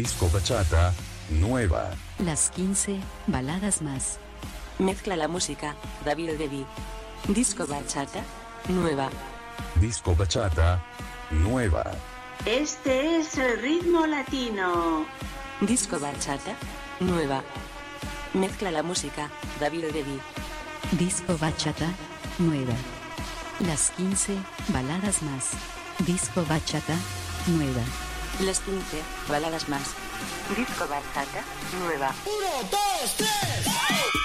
Disco bachata, nueva. Las 15 baladas más. Mezcla la música, David Devi. Disco bachata, nueva. Disco bachata, nueva. Este es el ritmo latino. Disco bachata, nueva. Mezcla la música, David Devi. Disco bachata, nueva. Las 15 baladas más. Disco bachata, nueva. Las 15 baladas más. Disco bachata, nueva.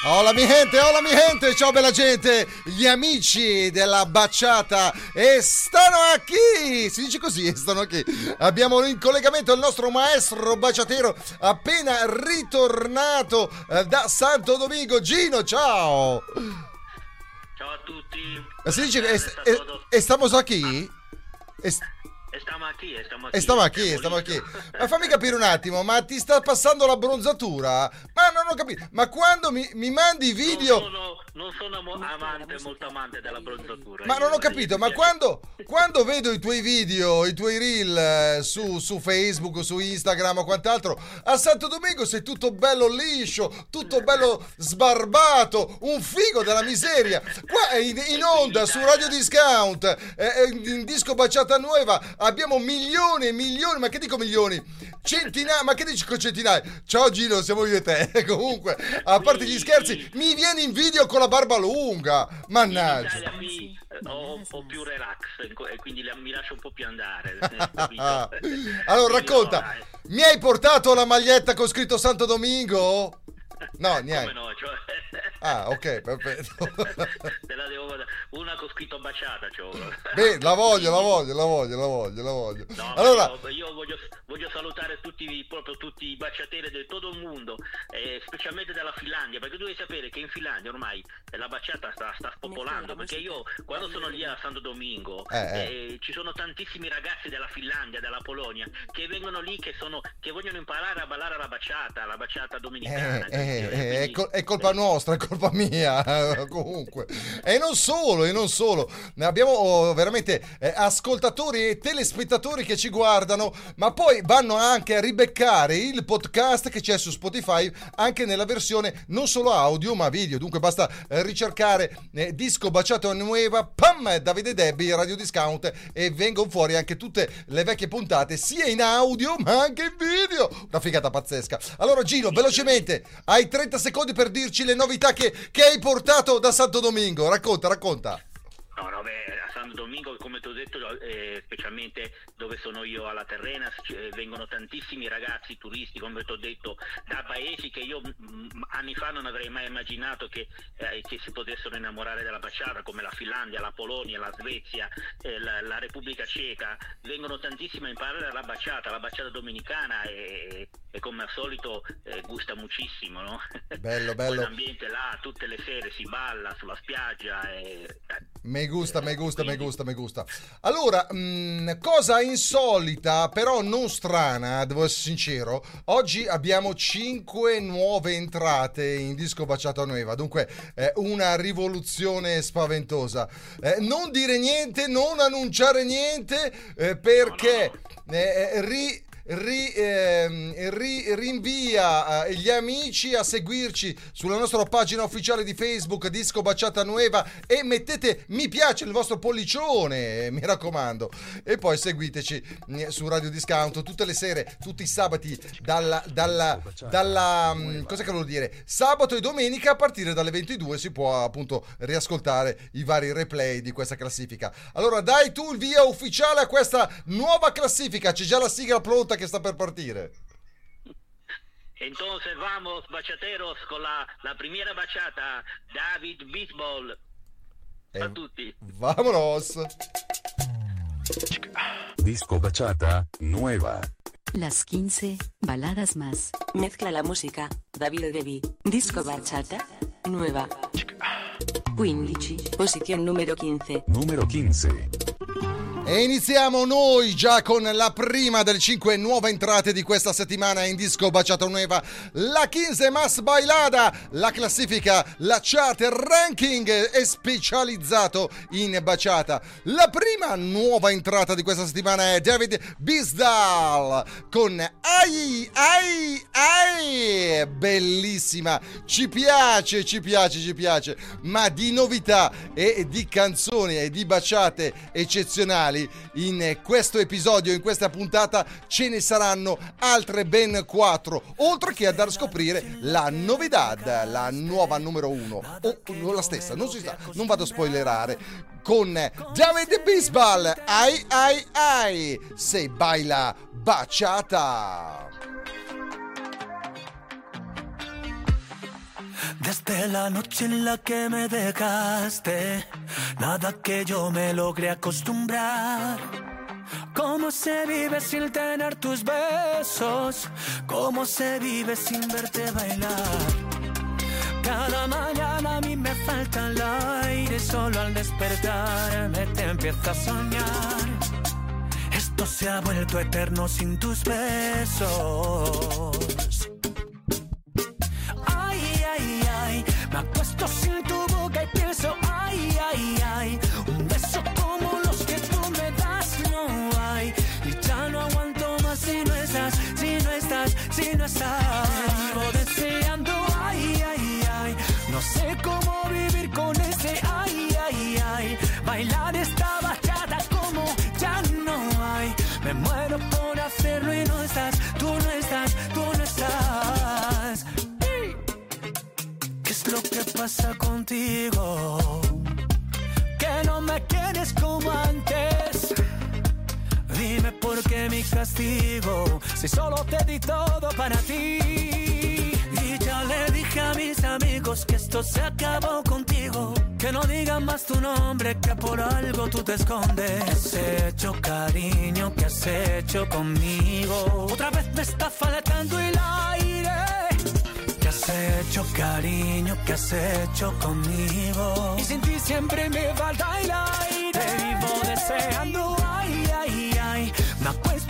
Hola mi gente, hola mi gente, ciao bella gente, gli amici della baciata e stanno qui, si dice così, stanno qui. Abbiamo in collegamento il nostro maestro baciatero appena ritornato eh, da Santo Domingo, Gino, ciao. Ciao a tutti. Eh, Si dice, todos. estamos aquí? Es- Estamos aquí, estamos aquí. E stiamo qui, stiamo qui. Ma fammi capire un attimo, ma ti sta passando la bronzatura? Ma non ho capito. Ma quando mi, mi mandi video... Non sono, non sono mo- amante, molto amante della bronzatura. Ma non ho capito, ma quando, quando vedo i tuoi video, i tuoi reel eh, su, su Facebook, su Instagram o quant'altro, a Santo Domingo sei tutto bello liscio, tutto bello sbarbato, un figo della miseria. Qua in, in onda su Radio Discount, eh, eh, in disco Baciata Nuova, abbiamo milioni e milioni, ma che dico milioni? Centinaia, ma che dici con centinaia? Ciao Gino, siamo io e te. Comunque, a parte gli scherzi, mi vieni in video con la barba lunga. In Mannaggia. Qui eh, ho un po' più relax e quindi mi lascio un po' più andare. allora racconta, mi hai portato la maglietta con scritto Santo Domingo? No, Come niente. no, cioè... Ah, ok, perfetto. Te la devo una con scritto baciata, cioè. Beh, la voglio, la voglio, la voglio, la voglio, la voglio. No, Allora, io, io voglio, voglio salutare tutti, i- proprio tutti i baciatori di tutto il mondo, eh, specialmente dalla Finlandia, perché tu devi sapere che in Finlandia ormai eh, la baciata sta, sta spopolando, perché io quando sono lì a Santo Domingo Eh, eh. eh, ci sono tantissimi ragazzi della Finlandia, della Polonia, che vengono lì, che, sono, che vogliono imparare a ballare la baciata, la baciata eh, dominicana. eh, capito? eh, è, col- è colpa nostra, è colpa mia, comunque. E non solo, e non solo. Ne abbiamo oh, veramente eh, ascoltatori e telespettatori che ci guardano, ma poi vanno anche a ribeccare il podcast che c'è su Spotify, anche nella versione non solo audio, ma video. Dunque basta eh, ricercare eh, Disco Baciato Nueva, pam, Davide Debbi, Radio Discount e vengono fuori anche tutte le vecchie puntate, sia in audio ma anche in video. Una figata pazzesca. Allora Gino, velocemente, hai 30 secondi per dirci le novità che, che hai portato da Santo Domingo. Racconta, racconta. No, no, beh, Domingo, come ti ho detto, eh, specialmente dove sono io alla Terrena, eh, vengono tantissimi ragazzi turisti, come ti ho detto, da paesi che io mm, anni fa non avrei mai immaginato che, eh, che si potessero innamorare della baciata, come la Finlandia, la Polonia, la Svezia, eh, la, la Repubblica Ceca. Vengono tantissimi a imparare la baciata, la baciata dominicana e, e come al solito eh, gusta moltissimo, no? Bello, bello. L'ambiente là, tutte le sere si balla sulla spiaggia e... eh, Me gusta, me gusta, me gusta, me gusta. Allora, mh, cosa insolita, però non strana, devo essere sincero. Oggi abbiamo 5 nuove entrate in disco Baciata Nueva, dunque eh, una rivoluzione spaventosa. Eh, non dire niente, non annunciare niente, eh, perché eh, ri- ri- ehm, ri- rinvia eh, gli amici a seguirci sulla nostra pagina ufficiale di Facebook Disco Baciata Nueva e mettete mi piace il vostro pollicione, mi raccomando. E poi seguiteci mm, su Radio Discount tutte le sere, tutti i sabati dalla dalla dalla mm, cosa che vuol dire? Sabato e domenica a partire dalle 22 si può appunto riascoltare i vari replay di questa classifica. Allora dai tu il via ufficiale a questa nuova classifica, c'è già la sigla pronta che sta per partire. Entonces vamos, bachateros, con la, la primera bachata, David Bisbal. E A tutti. Vámonos. Disco bachata, nueva. Las 15 baladas más. Mezcla la música, David Devi. Disco bachata, nueva. 15. Posición número 15. Numero 15. E iniziamo noi già con la prima delle cinque nuove entrate di questa settimana in disco Baciata Nueva, la 15 Mas Bailada, la classifica, la chart, ranking è specializzato in baciata. La prima nuova entrata di questa settimana è David Bisdal con Ai Ai Ai, bellissima, ci piace, ci piace, ci piace, ma di novità e di canzoni e di baciate eccezionali in questo episodio, in questa puntata ce ne saranno altre ben quattro, oltre che a dar scoprire la novidad, la nuova numero uno, o la stessa, non si sa, non vado a spoilerare, con David Bisbal, ai ai ai, se baila baciata. Desde la noche en la que me dejaste, nada que yo me logré acostumbrar. ¿Cómo se vive sin tener tus besos? ¿Cómo se vive sin verte bailar? Cada mañana a mí me falta el aire, solo al despertarme te empiezo a soñar. Esto se ha vuelto eterno sin tus besos. Me acuesto sin tu boca y pienso, ay, ay, ay, un beso como los que tú me das no hay. Y ya no aguanto más si no estás, si no estás, si no estás. Pasa contigo? Que no me quieres como antes. Dime por qué mi castigo, si solo te di todo para ti. Y ya le dije a mis amigos que esto se acabó contigo. Que no digan más tu nombre, que por algo tú te escondes. ¿Qué has hecho, cariño? ¿Qué has hecho conmigo? Otra vez me está faltando el aire. ¿Qué has hecho, cariño? ¿Qué has hecho conmigo? Y sin ti siempre me falta el aire. Te vivo deseando, ay, ay, ay. Me acuesto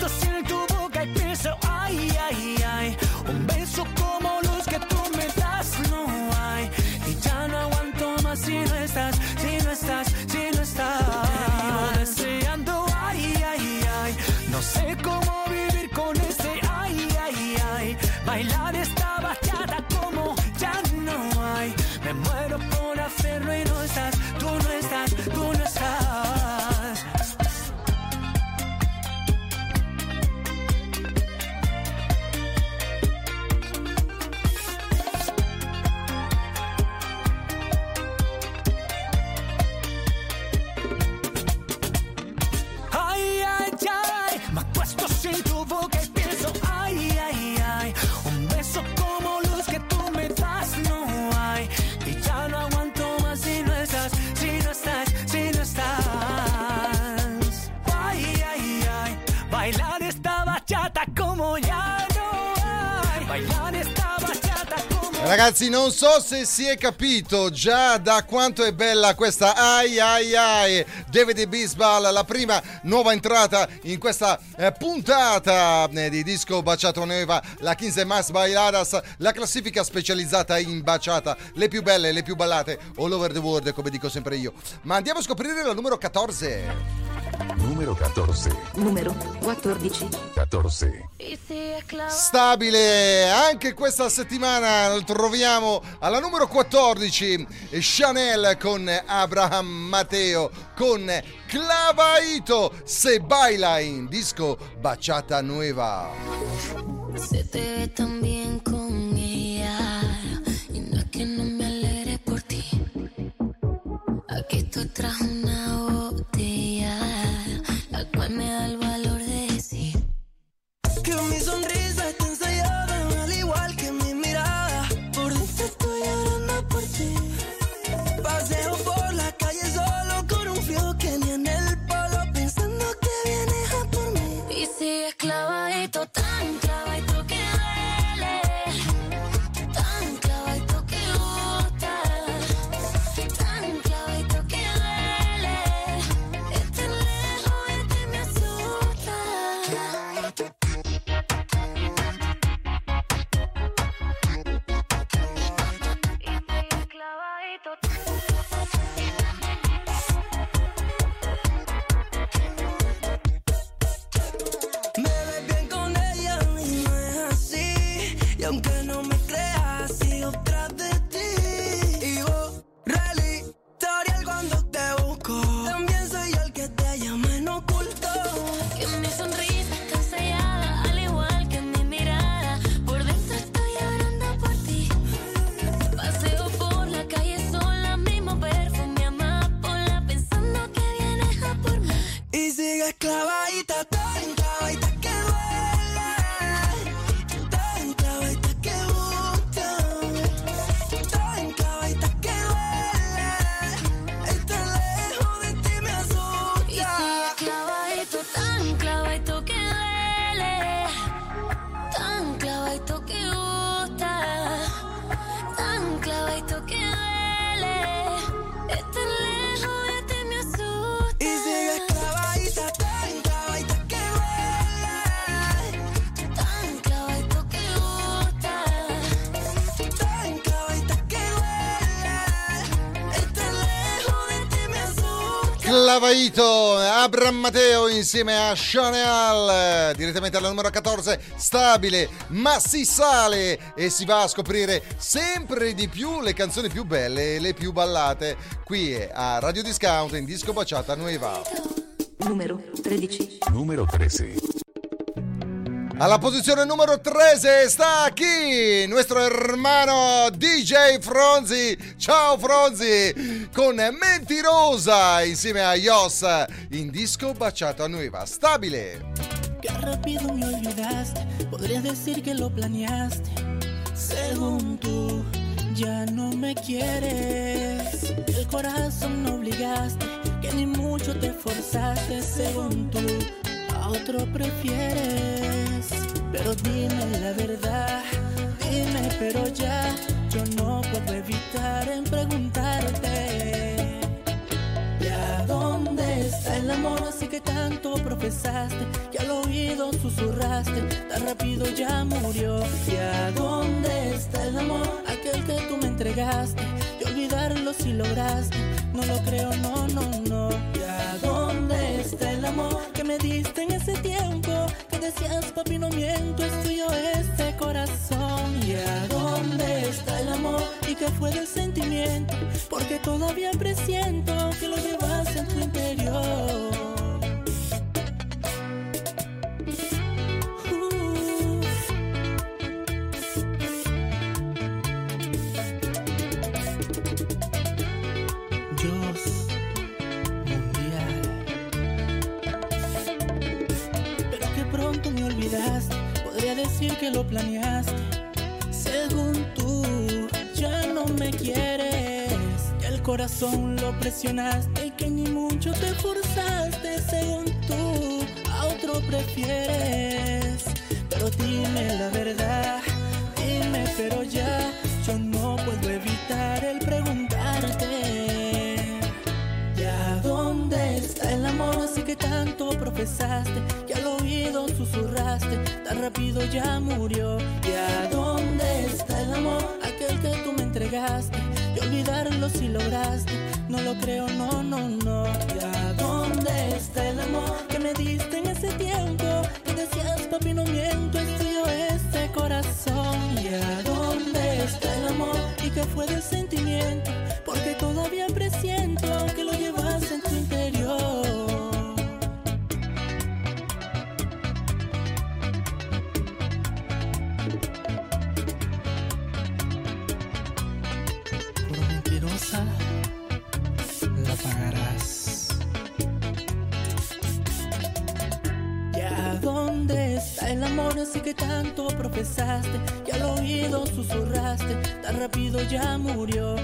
por hacerlo y no estás, tú no estás, tú no estás. Ragazzi, non so se si è capito già da quanto è bella questa ai ai ai David Bisbal, la prima nuova entrata in questa eh, puntata eh, di disco Baciato Neva, la 15 Mas Bailadas, la classifica specializzata in baciata, le più belle, le più ballate all over the world, come dico sempre io. Ma andiamo a scoprire la numero 14. Numero 14. Número 14. 14. Stabile anche questa settimana lo troviamo alla numero 14 Chanel con Abraham Matteo con Clavaito se baila in disco Baciata Nueva Se te ve tan bien con ella y no es que no me alegre por ti. Aquí estoy tras una botella, la cual me da el valor de decir que mi sonrisa está 可愛いと単価 Slavaito, Abram Matteo insieme a Chanel, direttamente alla numero 14, stabile, ma si sale e si va a scoprire sempre di più le canzoni più belle e le più ballate qui a Radio Discount in Disco Baciata Nueva. Numero 13. Numero 13. Alla posizione numero 13 sta chi? Nostro hermano DJ Fronzi. Ciao Fronzi! Con Mentirosa insieme a Yos in disco Baciata Nueva. Stabile. Qué rápido me olvidaste, podrías decir que lo planeaste. Según tú, ya no me quieres. El corazón no obligaste, que ni mucho te forzaste. Según tú, otro prefieres. Pero dime la verdad, dime, pero ya. Yo no puedo evitar en preguntarte. ¿Ya dónde está el amor así que tanto profesaste? Que al oído susurraste, tan rápido ya murió. ¿Ya dónde está el amor? Aquel que tú me entregaste, y olvidarlo si lograste. No lo creo, no, no, no. ¿Ya dónde está el amor que me diste en ese tiempo? Decías, papi, no miento, es tuyo este corazón. ¿Ya dónde está el amor? ¿Y qué fue del sentimiento? Porque todavía presiento que lo llevas en tu interior. Decir que lo planeaste. Según tú, ya no me quieres. Que el corazón lo presionaste y que ni mucho te forzaste. Según tú, a otro prefieres. Pero dime la verdad, dime, pero ya. Yo no puedo evitar el preguntarte. ¿Ya dónde está el amor así que tanto profesaste? Susurraste, tan rápido ya murió. ¿Ya dónde está el amor? Aquel que tú me entregaste, y olvidarlo si lograste. No lo creo, no, no, no. ¿Ya dónde está el amor que me diste en ese tiempo? Que decías, papi, no miento, es tuyo este corazón. ¿Ya dónde está el amor? ¿Y qué fue del sentimiento? Porque todavía profesaste? Que al oído susurraste, tan rápido ya murió.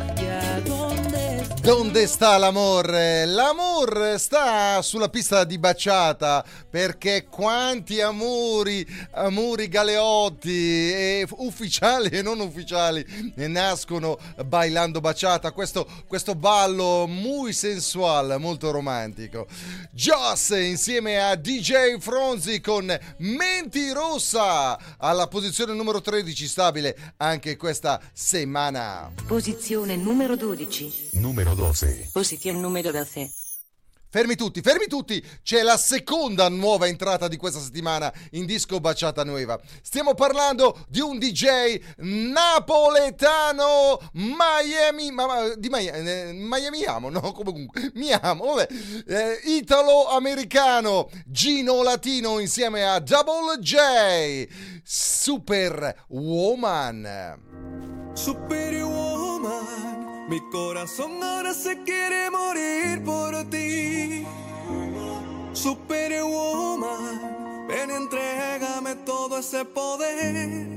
Dove sta l'amore? L'amore sta sulla pista di baciata perché quanti amori, amori galeotti e ufficiali e non ufficiali ne nascono bailando baciata. Questo, questo ballo muy sensual, molto romantico. Joss insieme a DJ Fronzi con Mentirosa alla posizione numero 13 stabile anche questa settimana. Posizione numero 12. Numero 12. Posición número 12. Fermi tutti, fermi tutti! C'è la seconda nuova entrata di questa settimana in disco Baciata Nueva. Stiamo parlando di un DJ napoletano Miami, ma, ma- di Miami, eh, Miami amo, no? Comunque, mi amo, vabbè. Eh, Italo-americano, Gino Latino insieme a Double J, Super Woman. Superwoman, mi corazón ahora se quiere morir por ti. Superwoman, ven entrégame todo ese poder.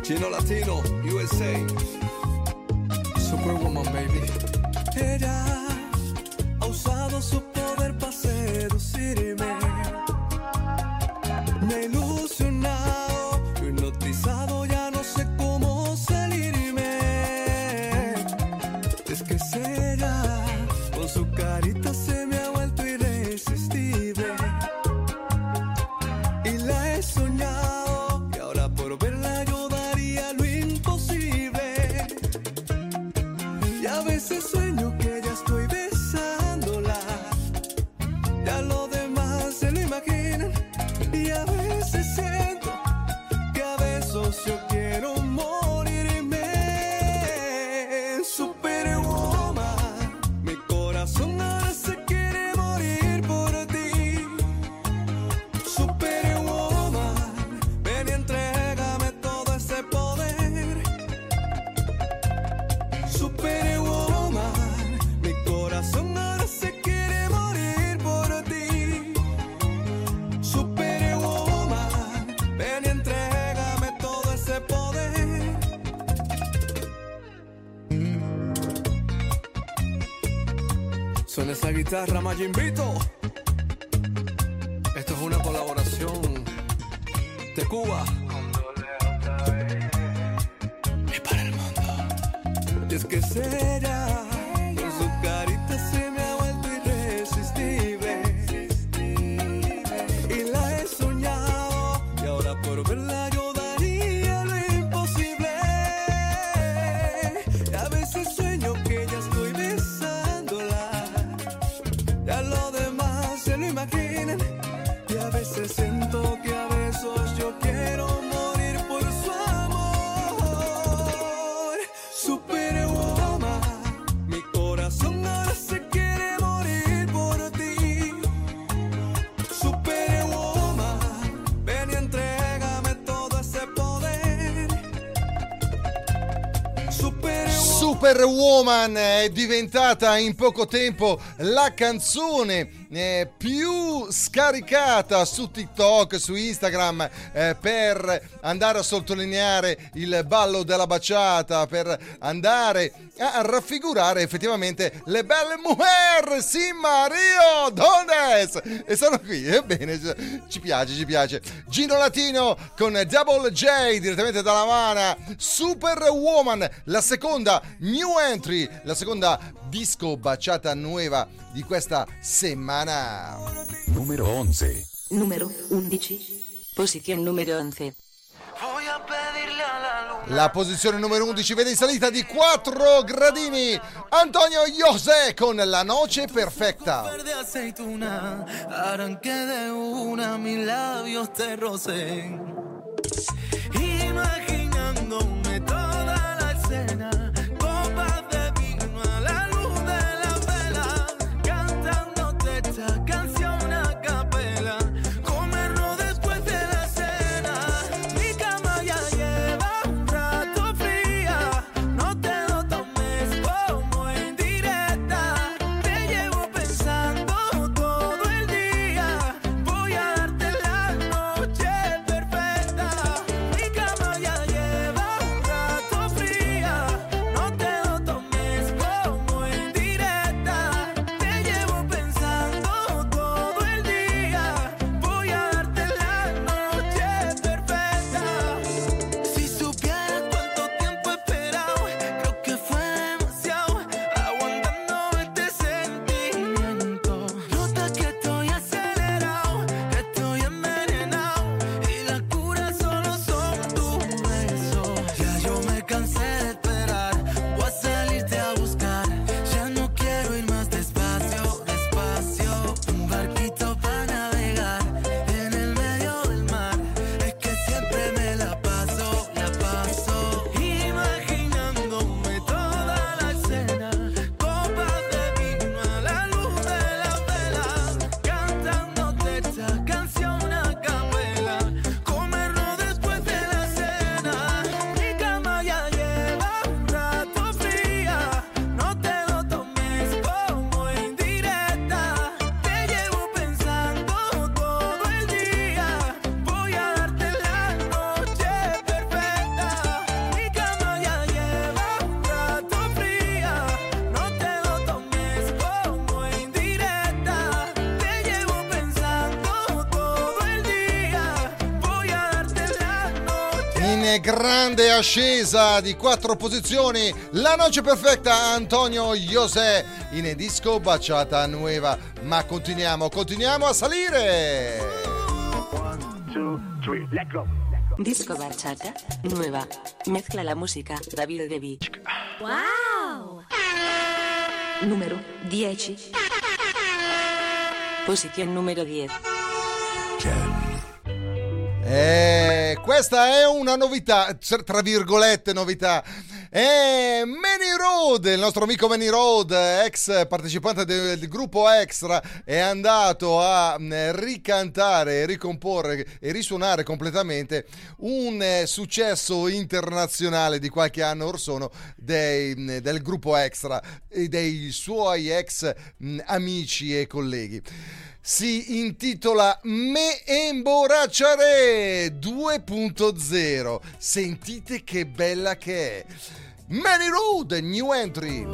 Chino Latino, USA. Superwoman, baby. Su poder para seducirme. Me he Mayimbito. Esto es una colaboración de Cuba. Y para el mundo. Y es que será, Superwoman è diventata in poco tempo la canzone eh, più scaricata su TikTok, su Instagram eh, per andare a sottolineare il ballo della baciata, per andare a raffigurare effettivamente le belle mujer, sì Mario, dondes? E sono qui, ebbene, ci piace, ci piace. Gino Latino con Double J direttamente dalla Havana, Superwoman, la seconda new entry, la seconda disco baciata nuova di questa settimana. Número 11. Numero 11. Posición número 11. La posizione numero 11 vede in salita di 4 gradini Antonio José con La Noche Perfecta. verde In grande ascesa di 4 posizioni, La Noce Perfetta Antonio José in disco baciata nuova. Ma continuiamo, continuiamo a salire. Disco bachata nueva. Mezcla la música David Devi. Numero 10. Posición número 10. Eh, questa è una novità, tra virgolette novità. È Manny Road, il nostro amico Manny Road, ex partecipante del, del gruppo Extra, è andato a mh, ricantare, ricomporre e risuonare completamente un eh, successo internazionale di qualche anno or sono dei, mh, del gruppo Extra e dei suoi ex mh, amici e colleghi si intitola Me Emborracciare 2.0. Sentite che bella che è. Manny Road, new entry.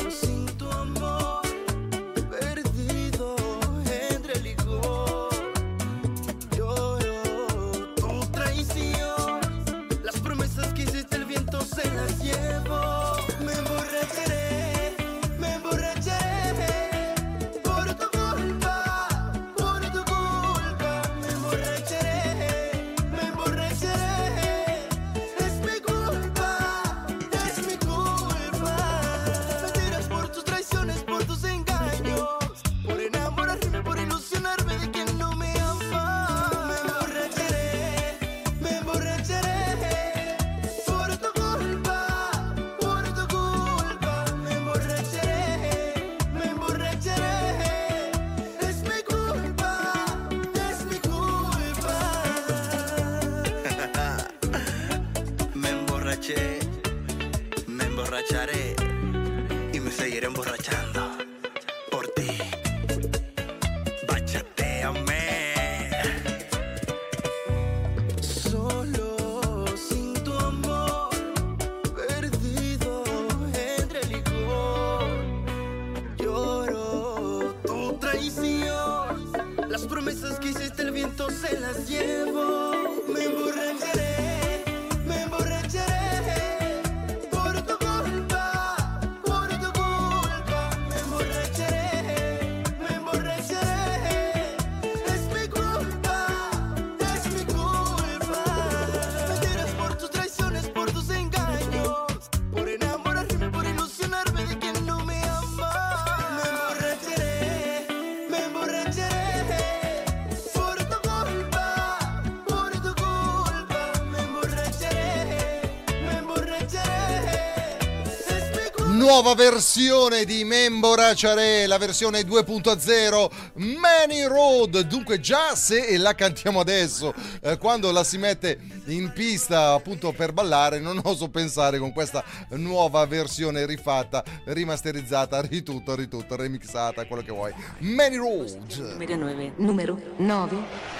nuova versione di Membora Ciare, la versione 2.0 Many Road. Dunque, già se la cantiamo adesso, eh, quando la si mette in pista appunto per ballare, non oso pensare con questa nuova versione rifatta, rimasterizzata, ritutto, ritutto, remixata, quello che vuoi. Many Road. Numero 9. Numero 9.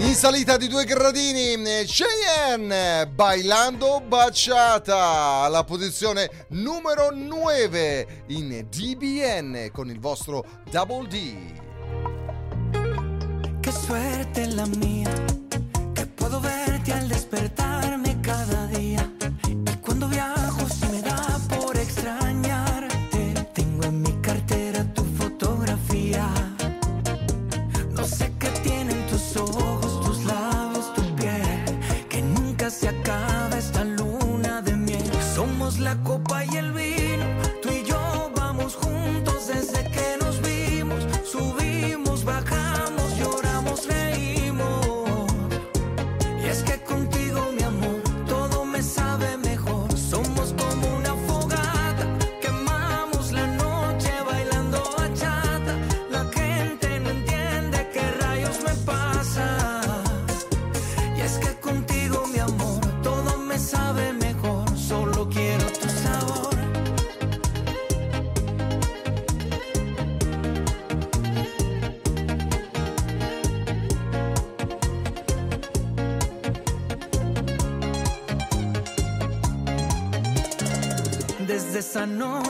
In salita di due gradini, eh, Cheyenne bailando baciata alla posizione numero 9 in DBN con il vostro Double D. Che suerte la mia, che puedo ver. I know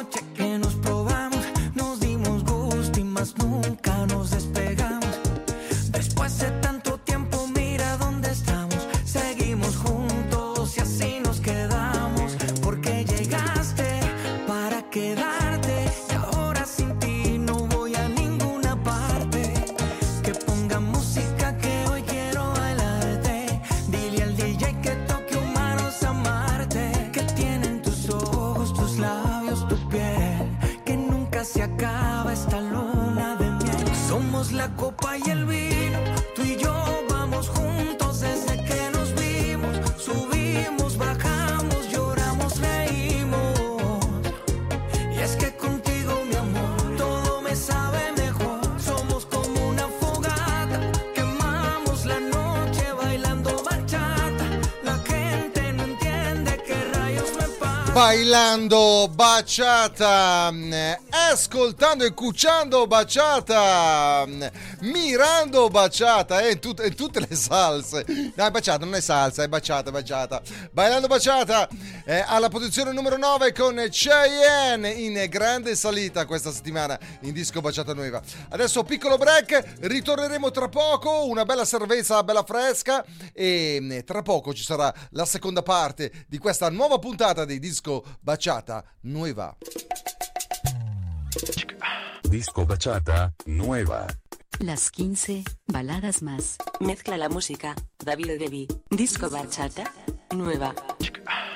Bailando baciata, mm, ascoltando e cucciando baciata. Mm, Mirando baciata, eh, in, tut in tutte le salse. No, è baciata, non è salsa, è baciata, baciata. Bailando baciata eh, alla posizione numero 9 con Cheyenne in grande salita questa settimana in disco baciata nuova. Adesso piccolo break, ritorneremo tra poco, una bella cerveza bella fresca e mm, tra poco ci sarà la seconda parte di questa nuova puntata di disco baciata nuova. Disco baciata nuova. Las 15 baladas más. Mezcla la música, David Devi. Disco bachata, nueva.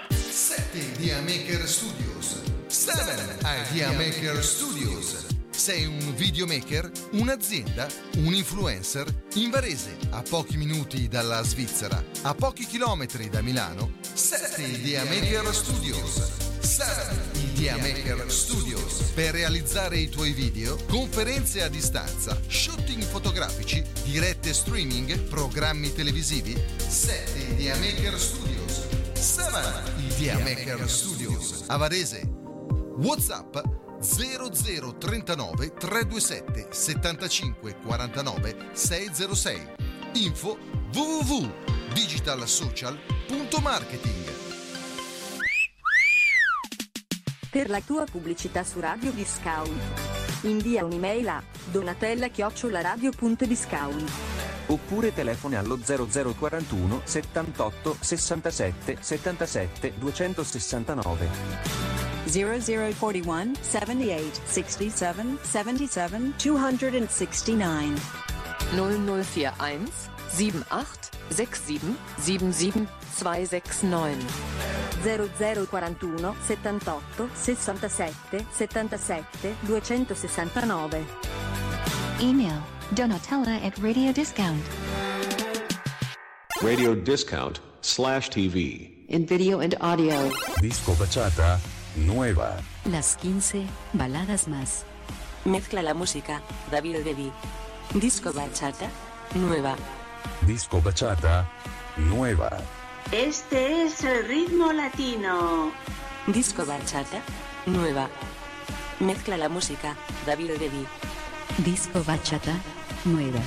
7 Idea Maker Studios. 7 Idea Maker Studios. Sei un videomaker, un'azienda, un influencer? In Varese, a pochi minuti dalla Svizzera, a pochi chilometri da Milano, 7 Idea Maker Studios. 7 Idea Maker Studios. Per realizzare i tuoi video, conferenze a distanza, shooting fotografici, dirette streaming, programmi televisivi, 7 Idea Maker Studios. 7 Idea Maker Studios. A Varese. WhatsApp 0039 327 75 49 606. Info www.digitalsocial.marketing. Per la tua pubblicità su Radio Discount. Invia un'email a donatella-radio.discount. Oppure telefoni allo 0041 78 67 77 269. 0041 78 67 77 269. 0041 78 67 77 269. 0041 78 67 77 269. Email donatella at Radio Discount. Radio Discount slash TV. In video and audio. Disco Bachata Nueva. Las 15 baladas más. Mezcla la música, David Devi. Disco bachata, nueva. Disco Bachata Nueva. Este es el ritmo latino. Disco bachata, nueva. Mezcla la música, David Devi. Disco bachata nueva.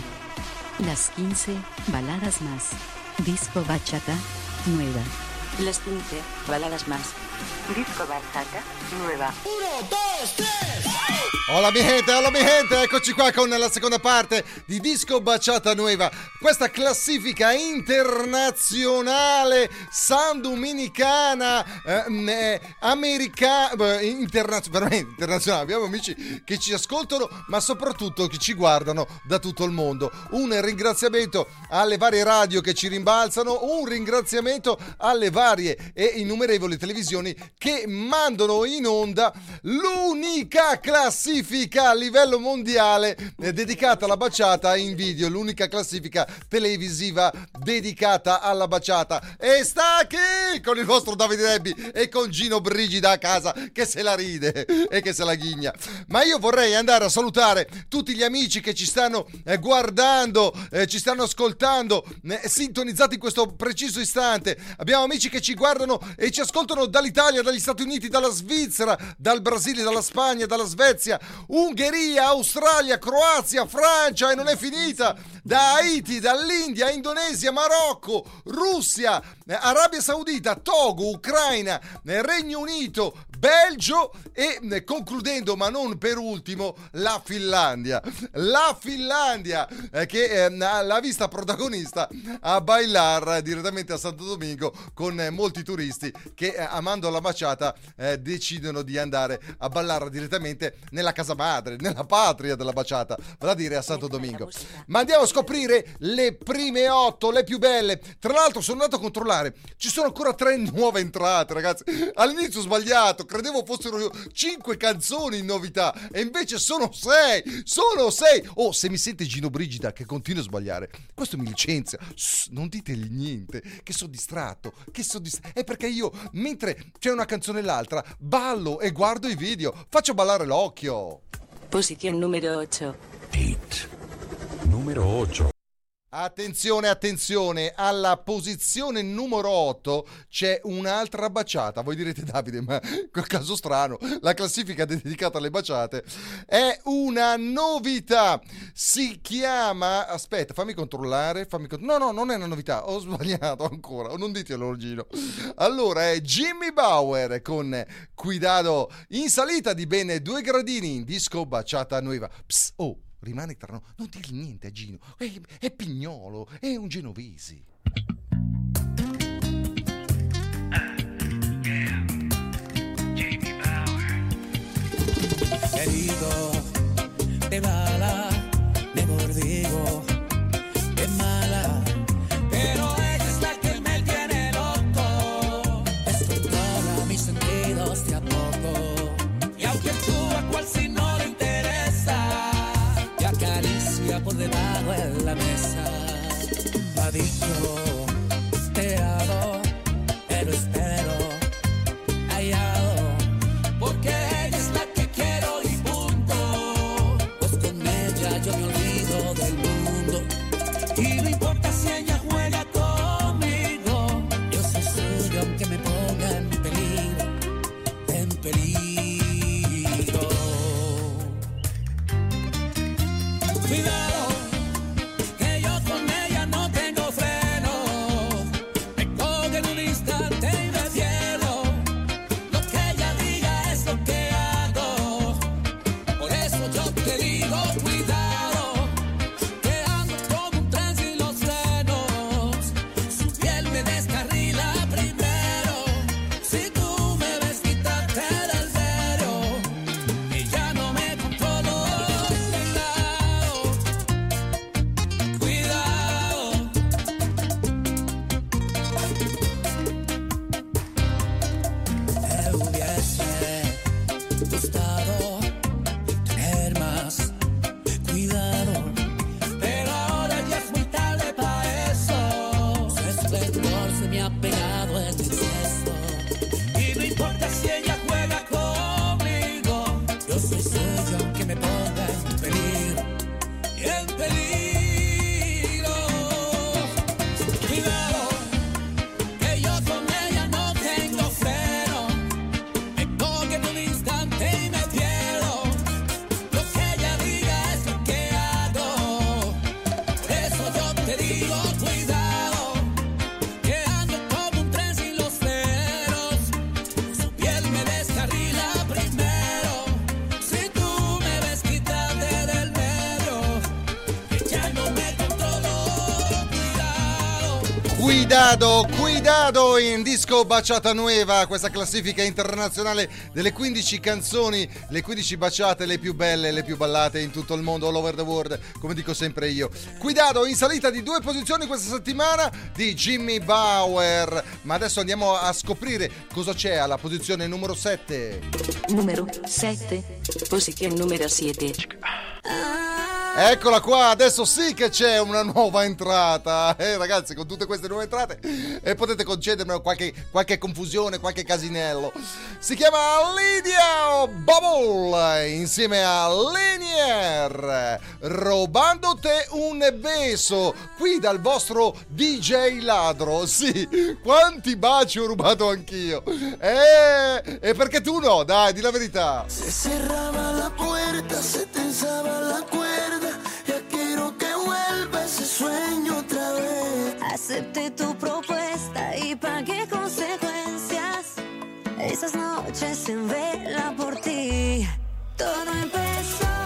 Las 15 baladas más. Disco bachata nueva. Las 15 baladas más. Disco bachata, nueva. Hola mi gente, hola mi gente, eccoci qua con la seconda parte di Disco Baciata Nueva, questa classifica internazionale, san dominicana, ehm, eh, americana, internazionale, veramente internazionale, abbiamo amici che ci ascoltano ma soprattutto che ci guardano da tutto il mondo. Un ringraziamento alle varie radio che ci rimbalzano, un ringraziamento alle varie e innumerevoli televisioni che mandano in onda l'unica classifica a livello mondiale eh, dedicata alla baciata in video, l'unica classifica televisiva dedicata alla baciata. E sta qui con il vostro Davide Rebbi e con Gino Brigida a casa che se la ride e che se la ghigna. Ma io vorrei andare a salutare tutti gli amici che ci stanno eh, guardando, eh, ci stanno ascoltando, sintonizzati in questo preciso istante. Abbiamo amici che ci guardano e ci ascoltano dall'Italia, dagli Stati Uniti, dalla Svizzera, dal Brasile, dalla Spagna, dalla Svezia, Ungheria, Australia, Croazia, Francia e non è finita, da Haiti, dall'India, Indonesia, Marocco, Russia, eh, Arabia Saudita, Togo, Ucraina, eh, Regno Unito, Belgio e eh, concludendo ma non per ultimo la Finlandia. La Finlandia eh, che eh, l'ha vista protagonista a bailar direttamente a Santo Domingo con eh, molti turisti che eh, amando la baciata decidono di andare a ballare direttamente nella casa madre, nella patria della baciata, vale a dire a Santo Domingo. Ma andiamo a scoprire le prime otto, le più belle. Tra l'altro sono andato a controllare, ci sono ancora tre nuove entrate ragazzi. All'inizio ho sbagliato, credevo fossero cinque canzoni in novità e invece sono sei, sono sei. Oh, se mi sente Gino Brigida che continua a sbagliare, questo mi licenzia. Shh, non ditegli niente, che sono distratto, che sono distratto. È perché io, mentre c'è una canzone e l'altra, ballo e guardo i video, faccio ballare l'occhio. Posición número 8. Numero 8. Attenzione, attenzione, alla posizione numero 8 c'è un'altra baciata. Voi direte Davide, ma quel caso strano, la classifica dedicata alle baciate è una novità. Si chiama, aspetta, fammi controllare, fammi No, no, non è una novità, ho sbagliato ancora, non dite l'origino. Allora è Jimmy Bauer con Cuidado in salita di bene due gradini in disco baciata nuova. Psst, oh, rimane tra noi, non dirgli niente a Gino, è, è pignolo, è un genovese. Herido de bala, de mordigo, de mala. Cuidado, in disco Baciata Nueva, questa classifica internazionale delle 15 canzoni, le 15 baciate, le più belle, le più ballate in tutto il mondo, all over the world, come dico sempre io. Cuidado in salita di due posizioni questa settimana di Jimmy Bauer, ma adesso andiamo a scoprire cosa c'è alla posizione numero 7. Numero 7. Posición número 7. Eccola qua, adesso sì che c'è una nuova entrata. Eh, ragazzi, con tutte queste nuove entrate eh, potete concedermi qualche, qualche confusione, qualche casinello. Si chiama Lydia Bubble insieme a Lenier. Robando un beso qui dal vostro DJ ladro. Sì, quanti baci ho rubato anch'io. Eh, e perché tu no? Dai, di la verità. Se cerraba la puerta, se tensaba la cuerda. Sueño otra vez. Acepté tu propuesta y pagué consecuencias. Esas noches en vela por ti. Todo empezó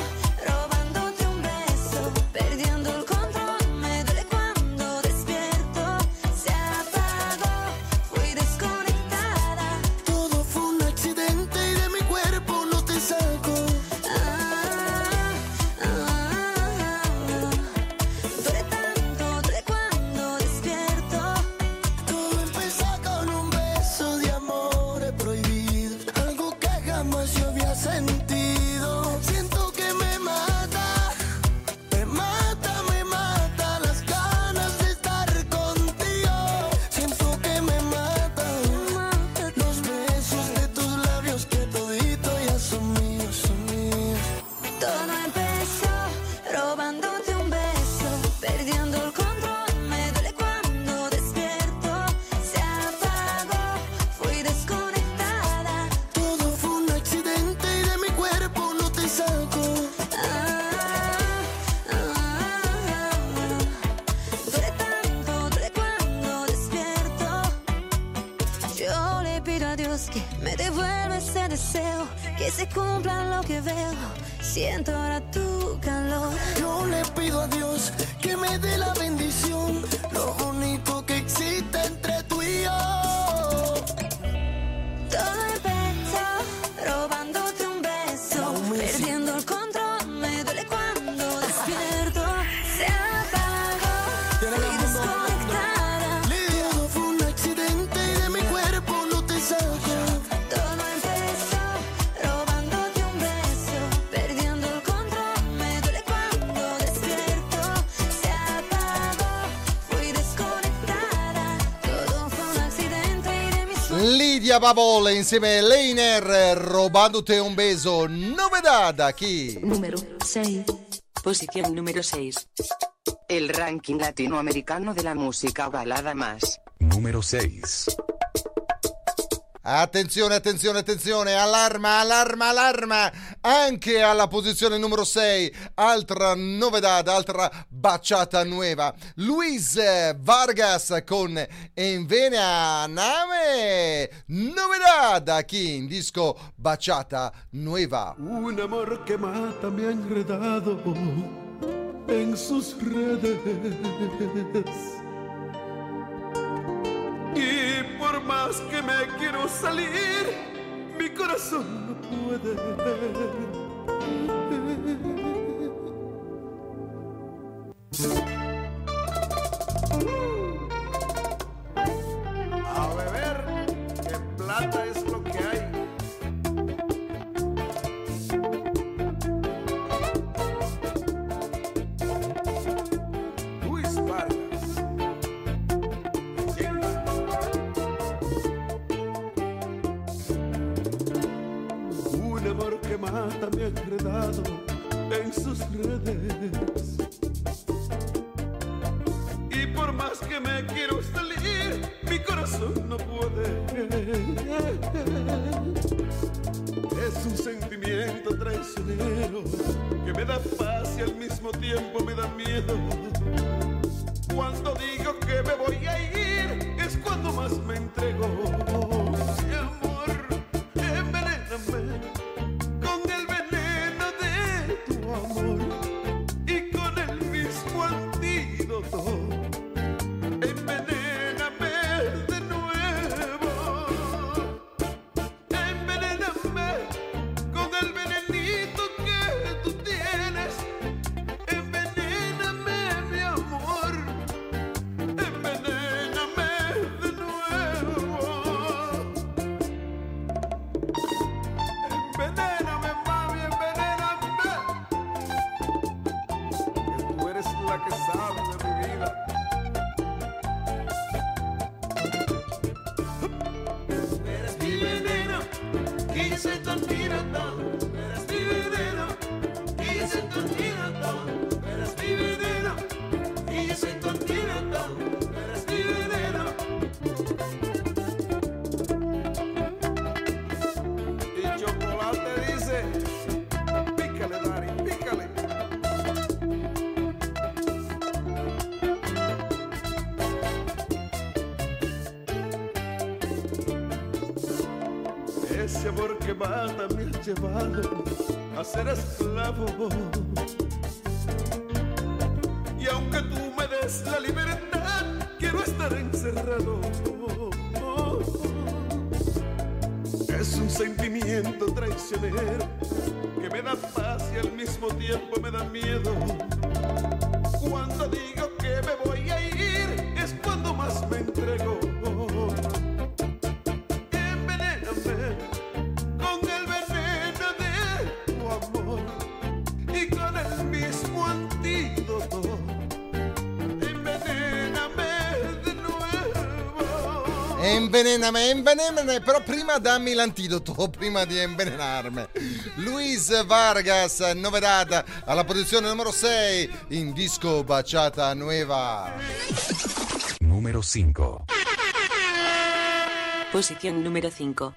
Siento ahora Lidia Babole insieme a Leiner robándote un beso. Novedad aquí. Número 6. Posición número 6. El ranking latinoamericano de la música balada más. Número 6. Attenzione, attenzione, attenzione, allarma, allarma, allarma, anche alla posizione numero 6, altra novedad, altra baciata nuova, Luis Vargas con Envenename, novedad aquí in disco baciata nueva. Un amor que mata me ha enredado en sus redes. Por más que me quiero salir, mi corazón no puede. A beber, que plata enredado en sus redes. Y por más que me quiero salir, mi corazón no puede. Es un sentimiento traicionero que me da paz y al mismo tiempo me da miedo. Cuando digo que me voy a ir, es cuando más me entrego. Llevado a ser esclavo. Y aunque tú me des la libertad, quiero estar encerrado. Es un sentimiento traicionero nuevo. Envenename, envenename, però prima dammi l'antidoto, prima di envenenarmi. Luis Vargas, novedad alla posizione numero 6 in disco baciata nueva. Número 5. Posición número 5.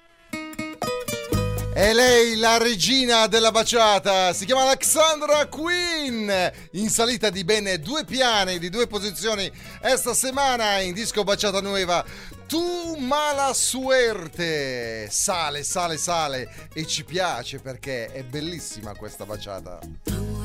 E lei, la regina della baciata, si chiama Alexandra Queen, in salita di ben due piani, di due posizioni esta settimana in disco baciata nuova. Tu mala suerte! Sale, sale, sale e ci piace perché è bellissima questa baciata. Tu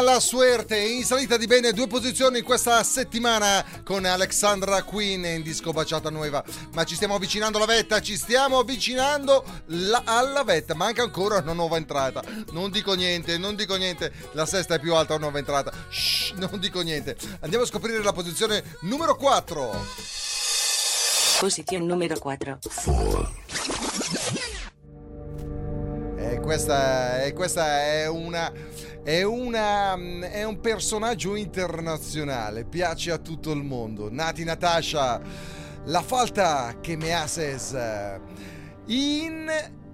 Mala suerte in salita di bene due posizioni in questa settimana con Alexandra Queen in disco Baciata Nuova. Ma ci stiamo avvicinando alla vetta, ci stiamo avvicinando la- alla vetta. Manca ancora una nuova entrata. Non dico niente, non dico niente. La sesta è più alta, una nuova entrata. Shh, non dico niente. Andiamo a scoprire la posizione numero 4. Posición número 4. E questa, e questa è una. È, una, è un personaggio internazionale, piace a tutto il mondo. Nati Natasha, la falta che me haces in,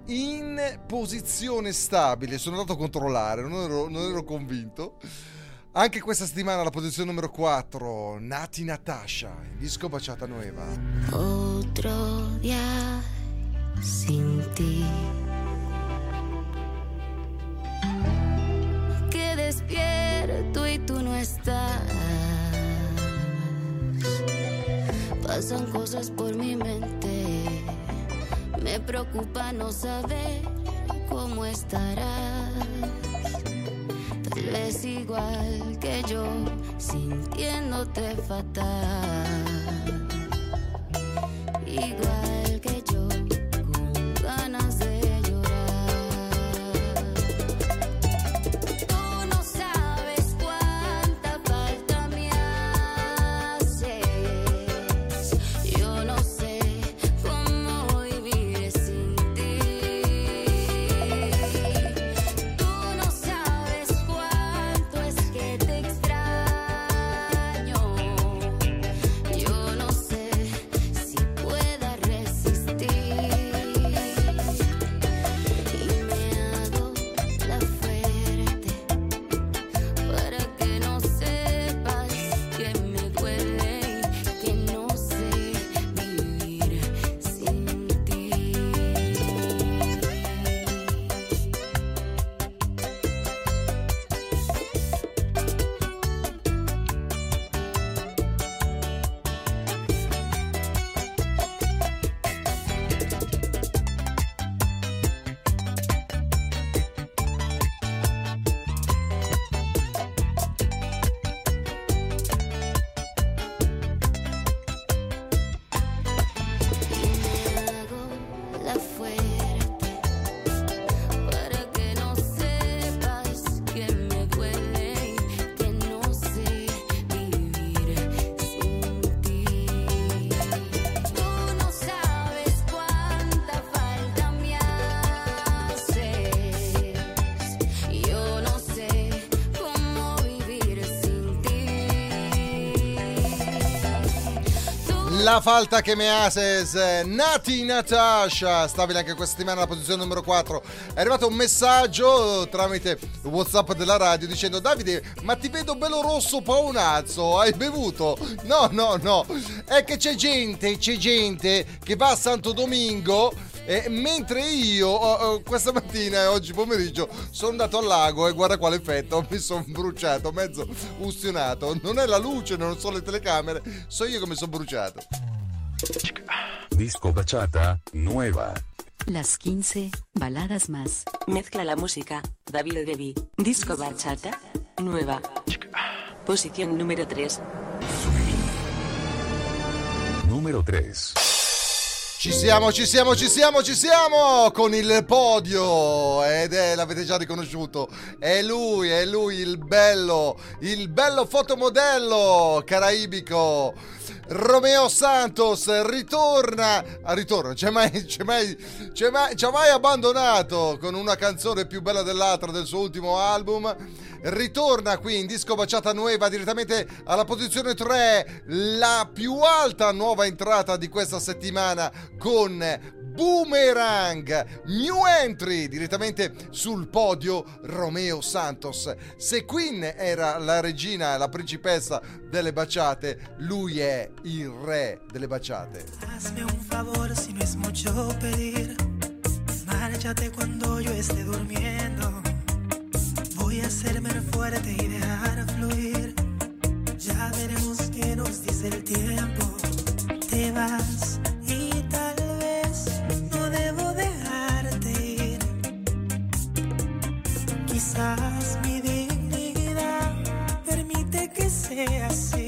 in posizione stabile. Sono andato a controllare, non ero, non ero convinto. Anche questa settimana la posizione numero 4, Nati Natasha, il disco Baciata Nueva. Otro día sin ti. Despierto y tú no estás. Pasan cosas por mi mente. Me preocupa no saber cómo estarás. Tal vez igual que yo, sintiéndote fatal. Igual La falta che me haces, Nati Natasha, stabile anche questa settimana alla posizione numero 4. È arrivato un messaggio tramite WhatsApp della radio dicendo Davide, ma ti vedo bello rosso paonazzo, hai bevuto? No, no, no, è che c'è gente, c'è gente che va a Santo Domingo e mentre io oh, oh, questa mattina e oggi pomeriggio sono andato al lago e guarda quale effetto, mi sono bruciato, mezzo ustionato. Non è la luce, non sono le telecamere, so io che mi sono bruciato. Disco bachata, nueva. Las 15 baladas más. Mezcla la música. David Devi. Disco bachata. Nueva. Posición número 3. Numero 3. Ci siamo, ci siamo, ci siamo, ci siamo con il podio ed è, l'avete già riconosciuto, è lui, è lui il bello, il bello fotomodello caraibico. Romeo Santos ritorna, ah, ritorna, c'è mai, c'è mai, c'è mai, ha mai abbandonato con una canzone più bella dell'altra del suo ultimo album. Ritorna qui in disco baciata nuova direttamente alla posizione 3, la più alta nuova entrata di questa settimana con Boomerang, new entry direttamente sul podio Romeo Santos. Se Queen era la regina, la principessa delle baciate, lui è il re delle baciate. Hazme un favor si no es mucho pedir. Márchate cuando yo esté durmiendo. Hacerme fuerte y dejar fluir. Ya veremos qué nos dice el tiempo. Te vas y tal vez no debo dejarte ir. Quizás mi dignidad permite que sea así.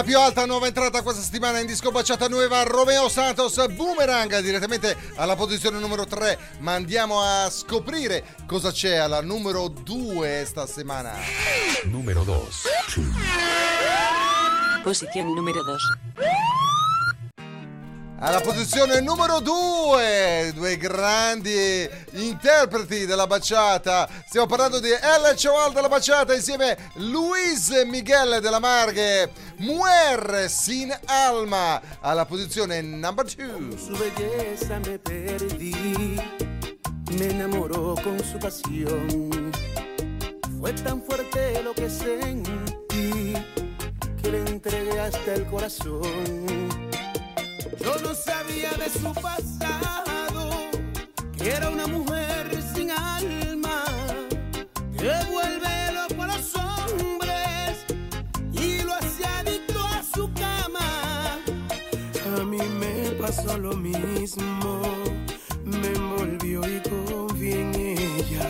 La più alta nuova entrata questa settimana in disco baciata nuova Romeo Santos Boomerang direttamente alla posizione numero 3 ma andiamo a scoprire cosa c'è alla numero 2 sta settimana Numero 2. Posición número 2. Alla posizione numero due, due grandi interpreti della baciata. Stiamo parlando di El Chaval della baciata insieme Luis Miguel della Marghe. Muer sin alma. Alla posizione number two. su belleza me perdí, me enamoró con su pasión. Fue tan fuerte lo que sentí que le entregué hasta el corazón. Yo no sabía de su pasado, que era una mujer pasó lo mismo, me envolvió y confié en ella.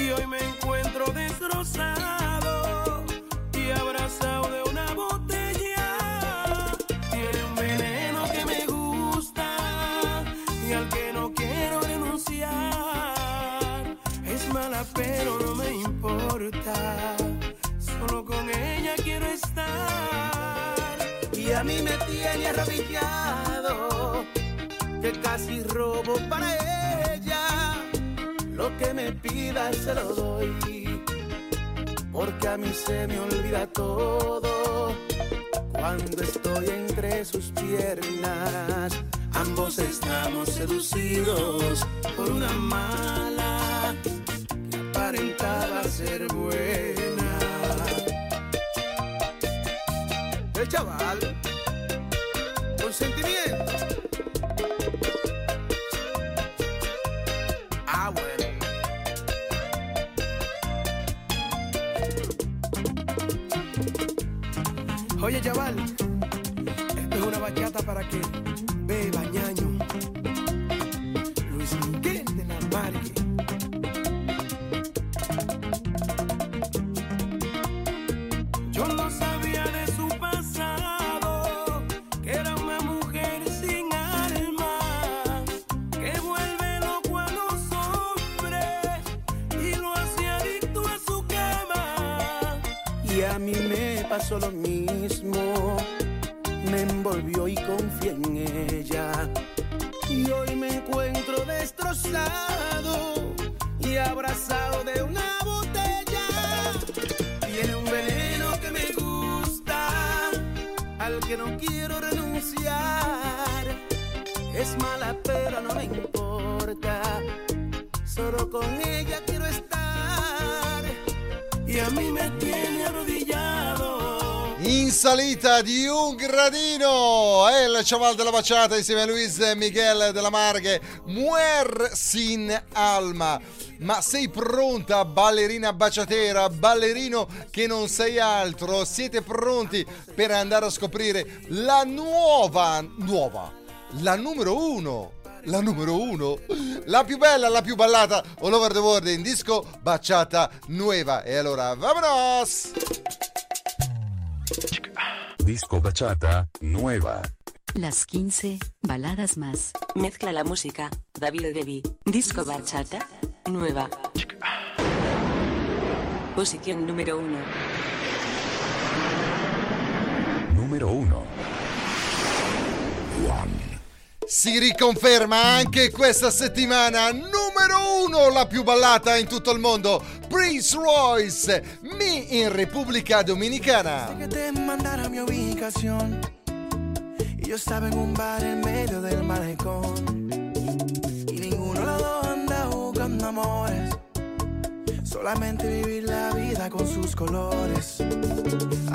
Y hoy me encuentro destrozado y abrazado de una botella. Tiene un veneno que me gusta y al que no quiero renunciar. Es mala pero no me importa, solo con ella quiero estar. Y a mí me tiene arrodillado, que casi robo para ella. Lo que me pida se lo doy, porque a mí se me olvida todo. Cuando estoy entre sus piernas, ambos estamos seducidos por una mala que aparentaba ser buena. Pasó lo mismo, me envolvió y confié en ella. Que no quiero renunciar. Es mala pero no me importa, solo con ella quiero estar. Y a mí me tiene arrodillado. In salita di un gradino, è il Chaval della Baciata insieme a Luis Miguel della Marghe, Muer sin alma. Ma sei pronta, ballerina baciatera, ballerino che non sei altro? Siete pronti per andare a scoprire la nuova, nuova, la numero uno? La numero uno, la più bella, la più ballata all over the world in disco baciata nuova. E allora, vamonos! Disco bachata, nueva. Las 15 baladas más. Mezcla la música, David Debbie. Disco bachata, nueva. Posición número uno. Numero 1. Si riconferma anche questa settimana numero uno, la più ballata in tutto il mondo, Prince Royce, Mi in Repubblica Dominicana. Y yo estaba en un bar en medio del malecón. Y ninguno de los dos anda buscando amores. Solamente vivir la vida con sus colores.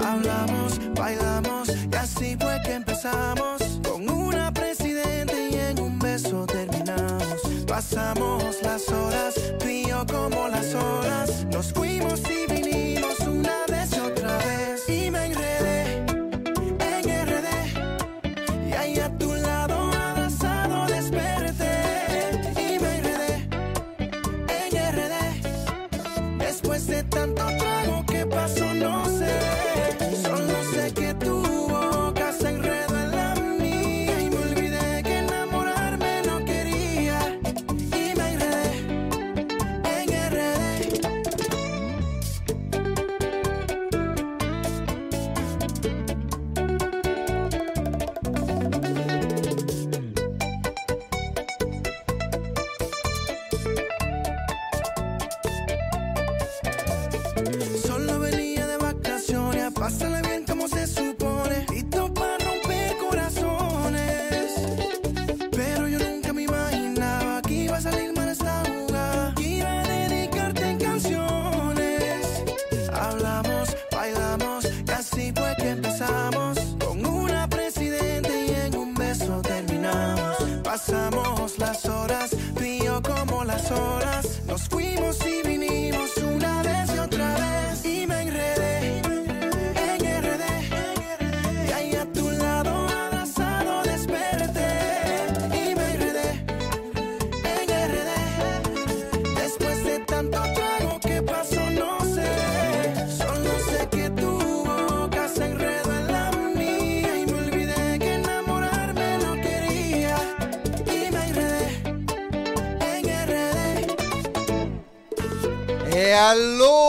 Hablamos, bailamos y así fue que empezamos. Con una presidenta y en un beso terminamos. Pasamos las horas, tú y yo como las olas. Nos fuimos y E allora un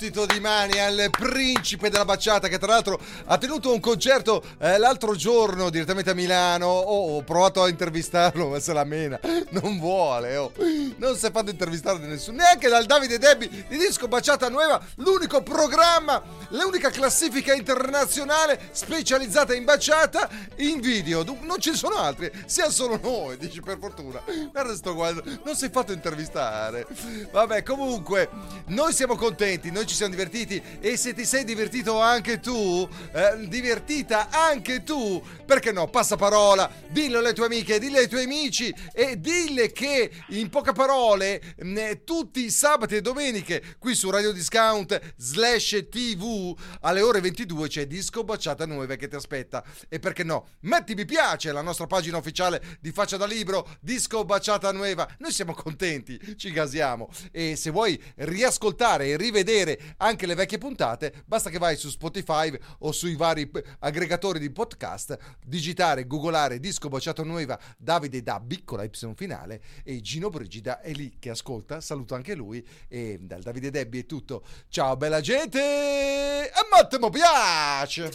battito di mani al principe della baciata che tra l'altro ha tenuto un concerto eh, l'altro giorno direttamente a Milano. Oh, ho provato a intervistarlo, ma se la mena. Non vuole, oh. Non si è fatto intervistare da nessuno, neanche dal Davide Debbie di Disco Baciata Nueva, l'unico programma, l'unica classifica internazionale specializzata in baciata in video. Non ci sono altri, siamo solo noi, dici per fortuna. Guarda sto guardando, non si è fatto intervistare. Vabbè, comunque, noi siamo contenti, noi ci siamo divertiti e se ti sei divertito anche tu, eh, divertita anche tu, perché no, passa parola, dillo alle tue amiche, dillo ai tuoi amici e dille che in poche parole mh, eh, tutti i sabati e domeniche qui su Radio Discount slash TV alle ore 22 c'è Disco Baciata Nuova che ti aspetta. E perché no, metti mi piace alla nostra pagina ufficiale di Faccia da Libro Disco Baciata Nuova, noi siamo contenti, ci gasiamo. E se vuoi riascoltare e rivedere anche le vecchie puntate basta che vai su Spotify o sui vari p- aggregatori di podcast digitare, googolare Disco Baciato Nuova Davide da piccola Y finale e Gino Brigida è lì che ascolta, saluto anche lui e dal Davide Debbie è tutto. Ciao bella gente! E Matte mi piace!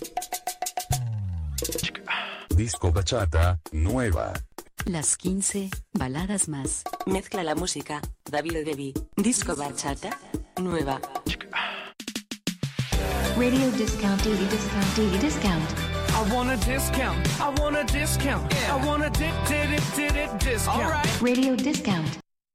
Disco Bachata Nueva. Las 15 baladas más. Mezcla la música, David Debbie, Disco Bachata, Nueva. Radio discount, daily discount, daily discount. I want a discount. I want a discount. I want a di- di- di- di- di- discount. All right. Radio discount.